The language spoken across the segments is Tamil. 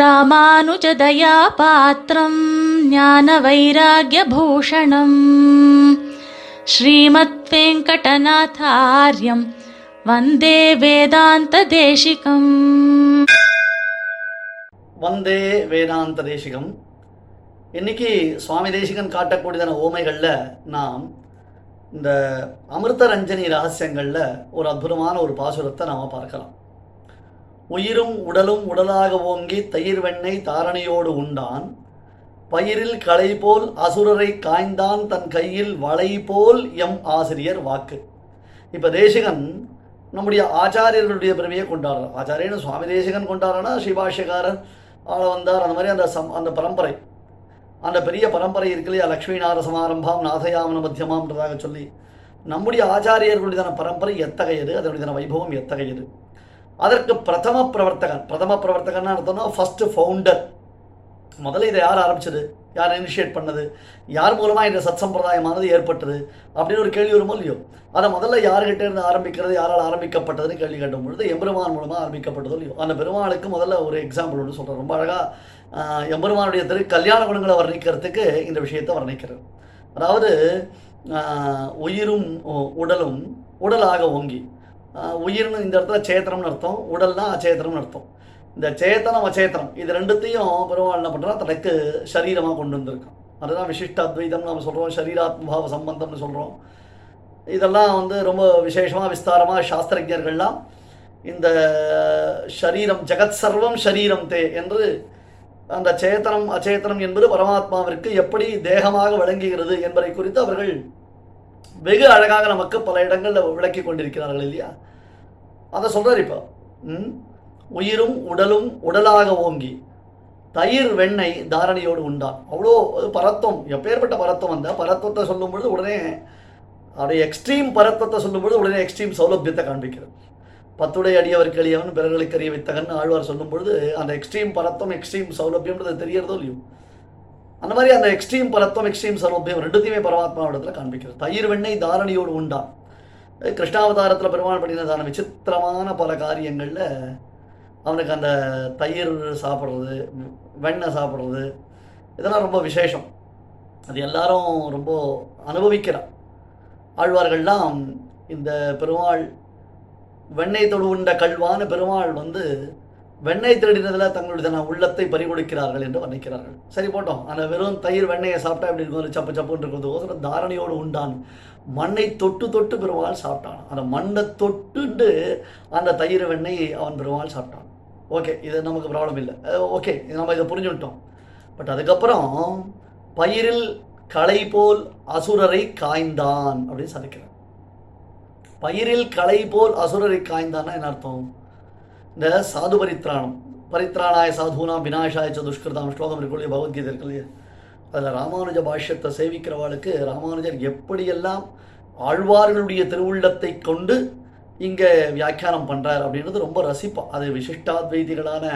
ராமானுஜதயா பாத்திரம் ஞான வைராகியபூஷணம் ஸ்ரீமத் வெங்கடநாதாரியம் வந்தே வேதாந்த தேசிகம் வந்தே வேதாந்த தேசிகம் இன்னைக்கு சுவாமி தேசிகன் காட்டக்கூடியதான ஓமைகளில் நாம் இந்த அமிர்த ரஞ்சனி ரகசியங்களில் ஒரு அற்புதமான ஒரு பாசுரத்தை நாம் பார்க்கலாம். உயிரும் உடலும் உடலாக ஓங்கி தயிர் வெண்ணெய் தாரணையோடு உண்டான். பயிரில் களை போல் அசுரரை காய்ந்தான் தன் கையில் வளை போல் எம் ஆசிரியர் வாக்கு. இப்போ தேசிகன் நம்முடைய ஆச்சாரியர்களுடைய பெருமையை கொண்டாடுறார் ஆச்சாரியன்னு சுவாமி தேசிகன் கொண்டாடுறனா? ஸ்ரீபாஷ்யக்காரர் ஆள வந்தார். அந்த மாதிரி அந்த சம் அந்த பரம்பரை. அந்த பெரிய பரம்பரை இருக்கு இல்லையா? லக்ஷ்மி நார சமாரம்பாம் நாதயாமன மத்தியமாம்ன்றதாக சொல்லி. நம்முடைய ஆச்சாரியர்களுடையதான பரம்பரை எத்தகையது? அதனுடையதான வைபவம் எத்தகையது? அதற்கு பிரதம பிரவர்த்தகன் பிரதம பிரவர்த்தகன் அர்த்தம்னா ஃபர்ஸ்ட் ஃபவுண்டர் முதல்ல இதை யார் ஆரம்பிச்சது? யார் இனிஷியேட் பண்ணது? யார் மூலமாக இந்த சத் சம்பிரதாயமானது ஏற்பட்டது? அப்படின்னு ஒரு கேள்வி வருமோ இல்லையோ? அதை முதல்ல யார்கிட்ட இருந்து ஆரம்பிக்கிறது? யாரால் ஆரம்பிக்கப்பட்டதுன்னு கேள்வி கேட்டும் பொழுது எம்பெருமான் மூலமாக ஆரம்பிக்கப்பட்டதோ இல்லையோ? அந்த பெருமாளுக்கு முதல்ல ஒரு எக்ஸாம்பிள் ஒன்று சொல்கிறேன் ரொம்ப அழகாக எம்பெருமானுடைய திரு கல்யாண குணங்களை வர்ணிக்கிறதுக்கு இந்த விஷயத்தை வர்ணிக்கிறது அதாவது உயிரும் உ- உடலும் உடலாக ஓங்கி உயிர்னு இந்த இடத்துல சேத்திரம்னு அர்த்தம் உடல்னா அச்சேத்திரம்னு அர்த்தம். இந்த சேத்தனம் அச்சேத்தனம் இது ரெண்டுத்தையும் பெருமாள் என்ன பண்ணுறா தனக்கு சரீரமாக கொண்டு வந்திருக்கான் அதுதான் விசிஷ்ட அத்வைதம் நம்ம சொல்கிறோம் சரீராத்மபாவ சம்பந்தம்னு சொல்கிறோம் இதெல்லாம் வந்து ரொம்ப விசேஷமாக விஸ்தாரமாக சாஸ்திரஜர்கள்லாம் இந்த ஷரீரம் ஜெகத் சர்வம் ஷரீரம் தே என்று அந்த சேத்தனம் அச்சேத்தனம் என்பது பரமாத்மாவிற்கு எப்படி தேகமாக விளங்குகிறது என்பதை குறித்து அவர்கள் வெகு அழகாக நமக்கு பல இடங்களில் விளக்கி கொண்டிருக்கிறார்கள் இல்லையா? அதை சொல்றார் இப்போ. உயிரும் உடலும் உடலாக ஓங்கி தயிர் வெண்ணெய் தாரணையோடு உண்டான் அவ்வளோ பரத்தம். எப்பேற்பட்ட பரத்தம் அந்த? பரத்தத்தை சொல்லும் பொழுது உடனே அவருடைய எக்ஸ்ட்ரீம் பரத்தத்தை சொல்லும் பொழுது உடனே எக்ஸ்ட்ரீம் சௌலபியத்தை காண்பிக்கிறது. பத்துடைய அடியவருக்கு எளியவன் பிறர்களுக்கு அறிய வைத்தகன் ஆழ்வார் சொல்லும் பொழுது அந்த எக்ஸ்ட்ரீம் பரத்தம் எக்ஸ்ட்ரீம் சௌலபியம்ன்றது தெரியறதோ இல்லையோ? அந்த மாதிரி அந்த எக்ஸ்ட்ரீம் பரத்துவம் எக்ஸ்ட்ரீம் சௌலபியம் ரெண்டுத்தையுமே பரமாத்மாவிடத்தில் காண்பிக்கிறது. தயிர் வெண்ணெய் தாரணியோடு உண்டா? கிருஷ்ணாவதாரத்தில் பெருமாள் பண்ணினதான விசித்திரமான பல காரியங்களில் அவனுக்கு அந்த தயிர் சாப்பிட்றது வெண்ணெய் சாப்பிட்றது இதெல்லாம் ரொம்ப விசேஷம். அது எல்லாரும் ரொம்ப அனுபவிக்கிறான் ஆழ்வார்கள்லாம் இந்த பெருமாள் வெண்ணெய் தொழு உண்ட கல்வான பெருமாள் வந்து வெண்ணெய் திருடினதில் தங்களுடைய நான் உள்ளத்தை பறிகொடுக்கிறார்கள் என்று வர்ணிக்கிறார்கள். சரி போட்டோம். அந்த வெறும் தயிர் வெண்ணெயை சாப்பிட்டா எப்படி இருக்கும்? ஒரு சப்பு சப்புன்னு இருக்கிறதுக்கோசரம் தாரணையோடு உண்டான். மண்ணை தொட்டு தொட்டு பெருமாள் சாப்பிட்டான். அந்த மண்ணை தொட்டுண்டு அந்த தயிர் வெண்ணெய் அவன் பெருமாள் சாப்பிட்டான். ஓகே இது நமக்கு ப்ராப்ளம் இல்லை. ஓகே நம்ம இதை புரிஞ்சுக்கிட்டோம். பட் அதுக்கப்புறம் பயிரில் களை போல் அசுரரை காய்ந்தான் அப்படின்னு சாதிக்கிறார் பயிரில் களை போல் அசுரரை காய்ந்தான்னா என்ன அர்த்தம்? இந்த சாது பரித்ராணம் பரித்ராணாய சாதுனாம் வினாஷாய துஷ்கிருதாம் ஸ்லோகம் இருக்கக்கூடிய பகவத்கீதை இருக்கு இல்லையா அதில் ராமானுஜ பாஷ்யத்தை சேவிக்கிறவாளுக்கு ராமானுஜர் எப்படியெல்லாம் ஆழ்வார்களுடைய திருவுள்ளத்தை கொண்டு இங்கே வியாக்கியானம் பண்ணுறார் அப்படின்றது ரொம்ப ரசிப்பா அது விசிஷ்டாத்வைதிகளான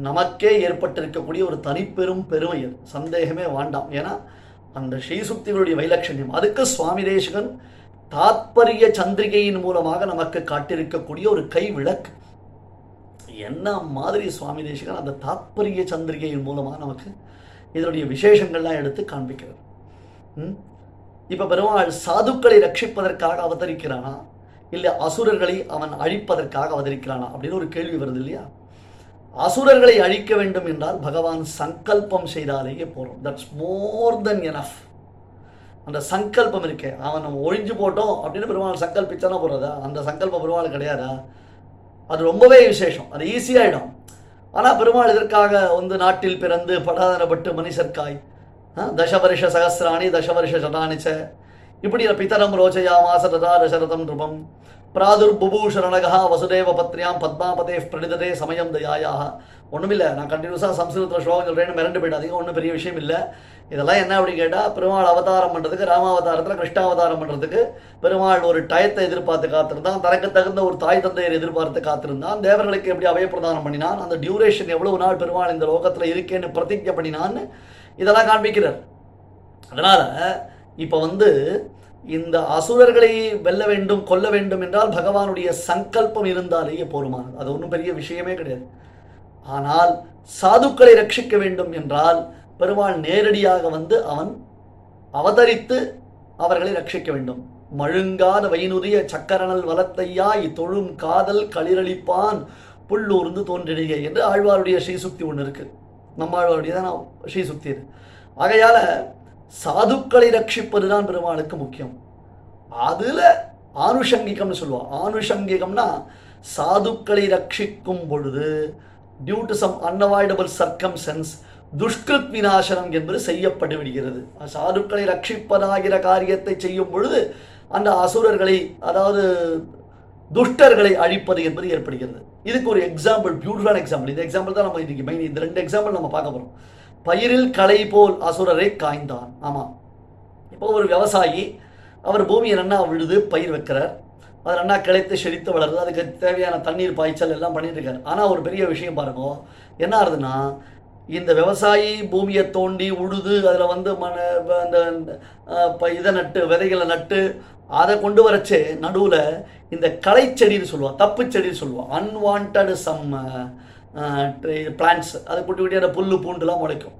நமக்கே ஏற்பட்டிருக்கக்கூடிய ஒரு தனிப்பெரும் பெருமை அது சந்தேகமே வேண்டாம் ஏன்னா அந்த ஸ்ரீசுக்திகளுடைய வைலட்சண்யம் அதுக்கு சுவாமி தேசகன் தாத்பரிய சந்திரிகையின் மூலமாக நமக்கு காட்டியிருக்கக்கூடிய ஒரு கை விளக்கு என்ன மாதிரி சுவாமி தேசிகன் அந்த தாத்பரிய சந்திரிகையின் மூலமாக நமக்கு இதனுடைய விசேஷங்கள்லாம் எடுத்து காண்பிக்கிறார். இப்போ பெருமாள் சாதுக்களை ரட்சிப்பதற்காக அவதரிக்கிறானா? இல்லை அசுரர்களை அவன் அழிப்பதற்காக அவதரிக்கிறானா? அப்படின்னு ஒரு கேள்வி வருது இல்லையா? அசுரர்களை அழிக்க வேண்டும் என்றால் பகவான் சங்கல்பம் செய்தாலேயே போகிறோம் தட்ஸ் மோர் தென் எனஃப் அந்த சங்கல்பம் இருக்கே. அவன் நம்ம ஒழிஞ்சு போட்டோம் அப்படின்னு பெருமாள் சங்கல்பிச்சானா போகிறதா அந்த சங்கல்பம் பெருமாள் கிடையாதா? அது ரொம்பவே விசேஷம். அது ஈஸியாயிடும் ஆனால் பெருமாள் இதற்காக வந்து நாட்டில் பிறந்து படாதனப்பட்டு மனுஷர்காய் ஆ, வருஷ சகசிராணி தசவருஷ சதானிச்ச இப்படி பித்தரம் ரோச்சயாமாச ததா தசரதம் நிருபம் பிராதுர் புபூஷரணகா வசுதேவ பத்ரியாம் பத்மாபதே பிரணிததே சமயம் தயாயாக। ஒன்றுமில்லை நான் கண்டினியூஸாக சம்ஸ்கிருதத்தில் ஸ்லோகம் சொல்கிறேன்னு மிரண்டு போயிடாதீங்க ஒன்றும் பெரிய விஷயம் இல்லை. இதெல்லாம் என்ன அப்படின்னு கேட்டால் பெருமாள் அவதாரம் பண்ணுறதுக்கு ராமாவதாரத்தில் கிருஷ்ணாவதாரம் பண்ணுறதுக்கு பெருமாள் ஒரு டயத்தை எதிர்பார்த்து காத்திருந்தான் தனக்கு தகுந்த ஒரு தாய் தந்தையர் எதிர்பார்த்து காத்திருந்தான் தேவர்களுக்கு எப்படி அபயப்பிரதானம் பண்ணினான் அந்த டியூரேஷன் எவ்வளவு நாள் பெருமாள் இந்த லோகத்தில் இருக்கேன்னு பிரதிஜை பண்ணினான்னு இதெல்லாம் காண்பிக்கிறார். அதனால் இப்போ வந்து இந்த அசுரர்களை வெல்ல வேண்டும் கொல்ல வேண்டும் என்றால் பகவானுடைய சங்கல்பம் இருந்தாலேயே போருமானது அது ஒன்றும் பெரிய விஷயமே கிடையாது. ஆனால் சாதுக்களை ரட்சிக்க வேண்டும் என்றால் பெருமாள் நேரடியாக வந்து அவன் அவதரித்து அவர்களை ரட்சிக்க வேண்டும். மழுங்காத வைனுரிய சக்கரணல் வளத்தையாய் தொழும் காதல் களிரளிப்பான் புல்லூர்ந்து தோன்றிடுக என்று ஆழ்வாருடைய ஸ்ரீசுக்தி ஒன்று இருக்கு. நம்ம ஆழ்வாருடைய தான் ஸ்ரீசுக்தி ஆகையால் சாதுக்களை ரட்சிப்பது தான் பெருமாளுக்கு முக்கியம். அதுல ஆனுஷங்கிகம்னு சொல்லுவோம். ஆனுஷங்கிகம்னா சாதுக்களை ரட்சிக்கும் பொழுது due to some unavoidable circumstances துஷ்கிருத் விநாசனம் என்பது செய்யப்பட்டு விடுகிறது. சாதுக்களை ரட்சிப்பதாகிற காரியத்தை செய்யும் பொழுது அந்த அசுரர்களை அதாவது துஷ்டர்களை அழிப்பது என்பது ஏற்படுகிறது. இதுக்கு ஒரு எக்ஸாம்பிள் பியூட்டிஃபுல்லான எக்ஸாம்பிள் இந்த எக்ஸாம்பிள் தான் நம்ம இன்னைக்கு மெயின் இந்த ரெண்டு எக்ஸாம்பிள் நம்ம பார்க்க போகிறோம் பயிரில் களை போல் அசுரரை காய்ந்தான். ஆமாம். இப்போ ஒரு விவசாயி அவர் பூமியை நன்னா விழுது பயிர் வைக்கிறார். அது நல்லா கிளைத்து செழித்து வளருது. அதுக்கு தேவையான தண்ணீர் பாய்ச்சல் எல்லாம் பண்ணிட்டு இருக்காரு. ஆனால் ஒரு பெரிய விஷயம் பாருங்க. என்ன ஆகுதுன்னா இந்த விவசாயி பூமியை தோண்டி உழுது அதில் வந்து மண அந்த ப- இதை நட்டு விதைகளை நட்டு அதை கொண்டு வரச்சே நடுவில் இந்த களைச்செடின்னு சொல்லுவான் தப்பு செடின்னு சொல்லுவான் அன்வான்ட் சம் பிளான்ட்ஸ் அதை குட்டி குட்டியான புல் பூண்டுலாம் முளைக்கும்.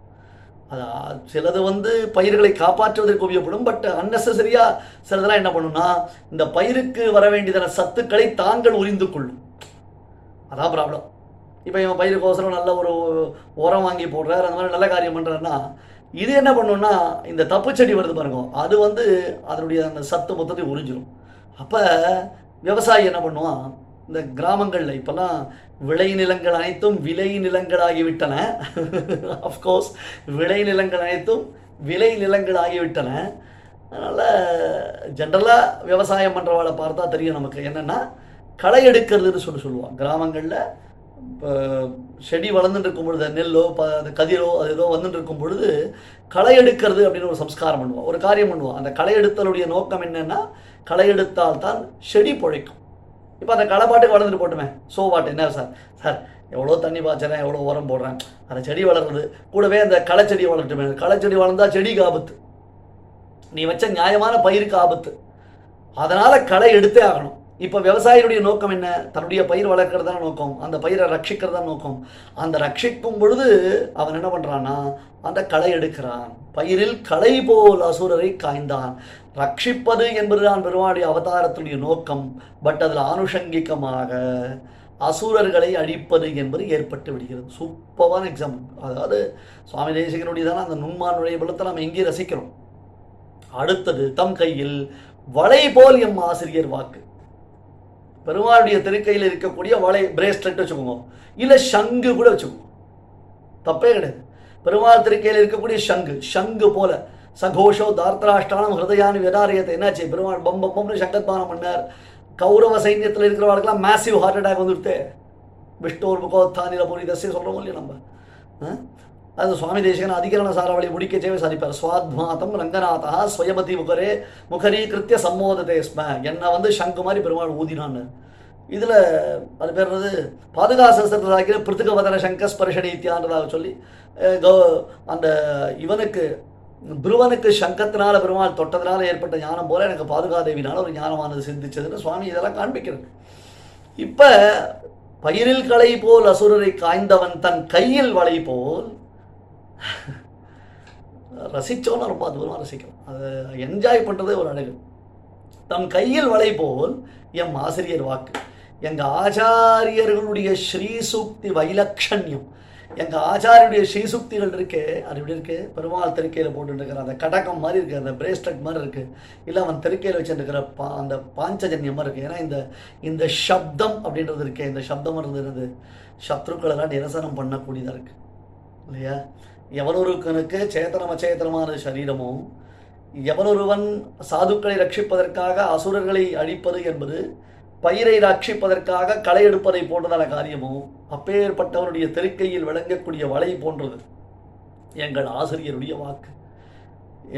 அது சிலது வந்து பயிர்களை காப்பாற்றுவதற்கு உபயோகப்படும் பட் அன்னெசரியாக சிலதெல்லாம் என்ன பண்ணும்னா இந்த பயிருக்கு வர வேண்டியதான சத்துக்களை தாங்கள் உறிந்து கொள்ளும். அதான் ப்ராப்ளம் இப்போ இவன் பயிருக்கோசரம் நல்ல ஒரு உரம் வாங்கி போடுறார் அந்த மாதிரி நல்ல காரியம் பண்ணுறாருன்னா இது என்ன பண்ணுன்னா இந்த தப்பு செடி வருது பாருங்க அது வந்து அதனுடைய அந்த சத்து மொத்தத்தை உறிஞ்சிடும் அப்போ விவசாயி என்ன பண்ணுவான் இந்த கிராமங்களில் இப்போல்லாம் விளை நிலங்கள் அனைத்தும் விளை நிலங்களாகிவிட்டன. அஃப்கோர்ஸ் விளை நிலங்கள் அனைத்தும் விளை நிலங்கள் ஆகிவிட்டன அதனால் ஜென்ரலாக விவசாயம் பண்ணுறவாளை பார்த்தா தெரியும் நமக்கு என்னென்னா களை எடுக்கிறதுன்னு சொல்லி சொல்லுவான் கிராமங்களில் இப்போ செடி வளர்ந்துட்டு இருக்கும் பொழுது நெல்லோ ப அந்த கதிரோ அது ஏதோ வந்துட்டு இருக்கும் பொழுது களை எடுக்கிறது அப்படின்னு ஒரு சம்ஸ்காரம் பண்ணுவோம் ஒரு காரியம் பண்ணுவோம் அந்த களை எடுத்தலுடைய நோக்கம் என்னென்னா களை எடுத்தால் தான் செடி பொழைக்கும். இப்போ அந்த களை பாட்டுக்கு வளர்ந்துட்டு போட்டுமே. சோ வாட் என்ன சார்? சார் எவ்வளோ தண்ணி பாய்ச்சறேன் எவ்வளோ உரம் போடுறேன். அந்த செடி வளர்றது கூடவே அந்த களைச்செடி வளர்த்துமே களைச்செடி களை செடி வளர்ந்தா செடிக்கு ஆபத்து நீ வச்ச நியாயமான பயிருக்கு ஆபத்து அதனால் களை எடுத்தே ஆகணும். இப்போ விவசாயியுடைய நோக்கம் என்ன? தன்னுடைய பயிர் வளர்க்கறது தான் நோக்கம் அந்த பயிரை ரட்சிக்கிறது தான் நோக்கம். அந்த ரட்சிக்கும் பொழுது அவன் என்ன பண்ணுறான்னா அந்த களை எடுக்கிறான். பயிரில் களை போல் அசுரரை காய்ந்தான். ரட்சிப்பது என்பதுதான் பெருமாளுடைய அவதாரத்துடைய நோக்கம். பட் அதில் ஆனுஷங்கிகமாக அசுரர்களை அழிப்பது என்பது ஏற்பட்டு விடுகிறது. சூப்பரான எக்ஸாம்பிள் அதாவது சுவாமி தேசிகனுடையதான அந்த நுண்மானுடைய பலத்தை நம்ம எங்கேயும் ரசிக்கிறோம்? அடுத்தது தம் கையில் வளை போல் எம் ஆசிரியர் வாக்கு. பெருமாளுடைய திருக்கையில் இருக்கக்கூடிய வளை பிரேஸ்லெட் வச்சுக்கோங்க. இல்லை சங்கு கூட வச்சுக்கோங்க. தப்பே கிடையாது. பெருமாள் திருக்கையில் இருக்கக்கூடிய ஷங்கு ஷங்கு போல சகோஷோ தார்த்தராஷ்டானம் ஹிருதயானு விதாரியத்தை என்னாச்சு? பெருமாள் பம் பம்னு சங்கத்பானம் பண்ணார். கௌரவ சைன்யத்தில் இருக்கிறவர்களுக்கெல்லாம் மேசிவ் ஹார்ட் அட்டாக் வந்துடுத்து. விஷ்ணோர் முகோத்தானில தசையை சொல்கிறோம் இல்லையா நம்ம? ஆ? அது சுவாமி தேசிகன் அதிகரண சாராவளி முடிக்கச்சேவே சரிப்பார். சுவாத்மாதம் ரங்கநாதா ஸ்வயமதி முகரே முகரீகிருத்திய சம்மோததே ஸ்ம. என்னை வந்து சங்கு மாதிரி பெருமாள் ஊதினான்னு. இதில் அது பேர் என்னது? பாதுகாசத்தில் ஆகிற பிருத்திகவதன சங்க ஸ்பர்ஷனீத்தியான்றதாக சொல்லி கௌ- அந்த இவனுக்கு துருவனுக்கு சங்கத்தினால பெருமாள் தொட்டதினால ஏற்பட்ட ஞானம் போல எனக்கு பாதுகாதேவினால ஒரு ஞானமானது சிந்திச்சதுன்னு சுவாமி இதெல்லாம் காண்பிக்கிறது இப்போ பயிரில் களை போல் அசுரரை காய்ந்தவன் தன் கையில் வளை போல் ரசிச்சோன்னா ரொம்ப அற்புதமாக ரசிக்கணும் அதை என்ஜாய் பண்ணுறதே ஒரு அழகு தம் கையில் வளை போல் எம் ஆசிரியர் வாக்கு. எங்கள் ஆச்சாரியர்களுடைய ஸ்ரீசூக்தி வைலக்ஷண்யம். எங்கள் ஆச்சாரியுடைய ஸ்ரீசுக்திகள் இருக்கே அது இப்படி இருக்கு? பெருமாள் திருக்கையில் போட்டுருக்கிற அந்த கடகம் மாதிரி இருக்குது அந்த பிரேஸ்லெட் மாதிரி இருக்குது இல்லை அவன் திருக்கையில் வச்சுருக்கிற பா அந்த பாஞ்சஜன்யம் மாதிரி இருக்கு. ஏன்னா இந்த இந்த சப்தம் அப்படின்றது இருக்கே இந்த சப்தம் இருந்தது. சத்ருக்களெல்லாம் நிரசனம் பண்ணக்கூடியதாக இருக்குது இல்லையா? எவனொருக்கனுக்கு சேத்தனம் அச்சேதனமான சரீரமும் எவனொருவன் சாதுக்களை ரட்சிப்பதற்காக அசுரர்களை அழிப்பது என்பது பயிரை ரட்சிப்பதற்காக களை எடுப்பதை போன்றதான காரியமும் அப்பேற்பட்டவனுடைய தெருக்கையில் விளங்கக்கூடிய வலை போன்றது. எங்கள் ஆசிரியருடைய வாக்கு.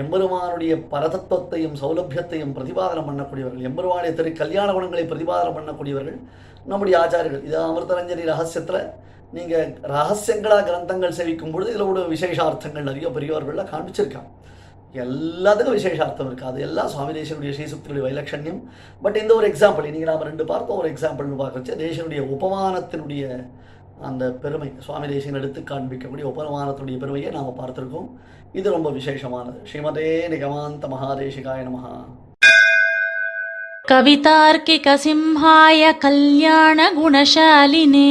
எம்பெருமானுடைய பரதத்துவத்தையும் சௌலபியத்தையும் பிரதிபாதனம் பண்ணக்கூடியவர்கள் எம்பெருமானுடைய திரு கல்யாண குணங்களை பிரதிபாதனம் பண்ணக்கூடியவர்கள் நம்முடைய ஆச்சாரியர்கள். இது அமிர்தரஞ்சனி ரகசியத்தில் நீங்கள் ரகசியங்களா கிரந்தங்கள் சேவிக்கும் பொழுது இதில் ஒரு விசேஷார்த்தங்கள் நிறைய பெரியவர்கள்லாம் காண்பிச்சிருக்காங்க. எல்லாத்துக்கும் விசேஷார்த்தம் இருக்குது அது எல்லாம் சுவாமி தேசனுடைய ஸ்ரீசுக்தியுடைய வைலட்சண்யம். பட் இந்த ஒரு எக்ஸாம்பிள் இன்றைக்கி நாம ரெண்டு பார்த்தோம் ஒரு எக்ஸாம்பிள்னு பார்க்கறச்சு தேசனுடைய உபமானத்தினுடைய அந்த பெருமை சுவாமி தேசன் எடுத்து காண்பிக்கக்கூடிய உபமானத்துடைய பெருமையை நாம் பார்த்துருக்கோம். இது ரொம்ப விசேஷமானது. ஸ்ரீமதே நிகமாந்த மகாதேசிகாய நமகா கல்யாண குணசாலினே.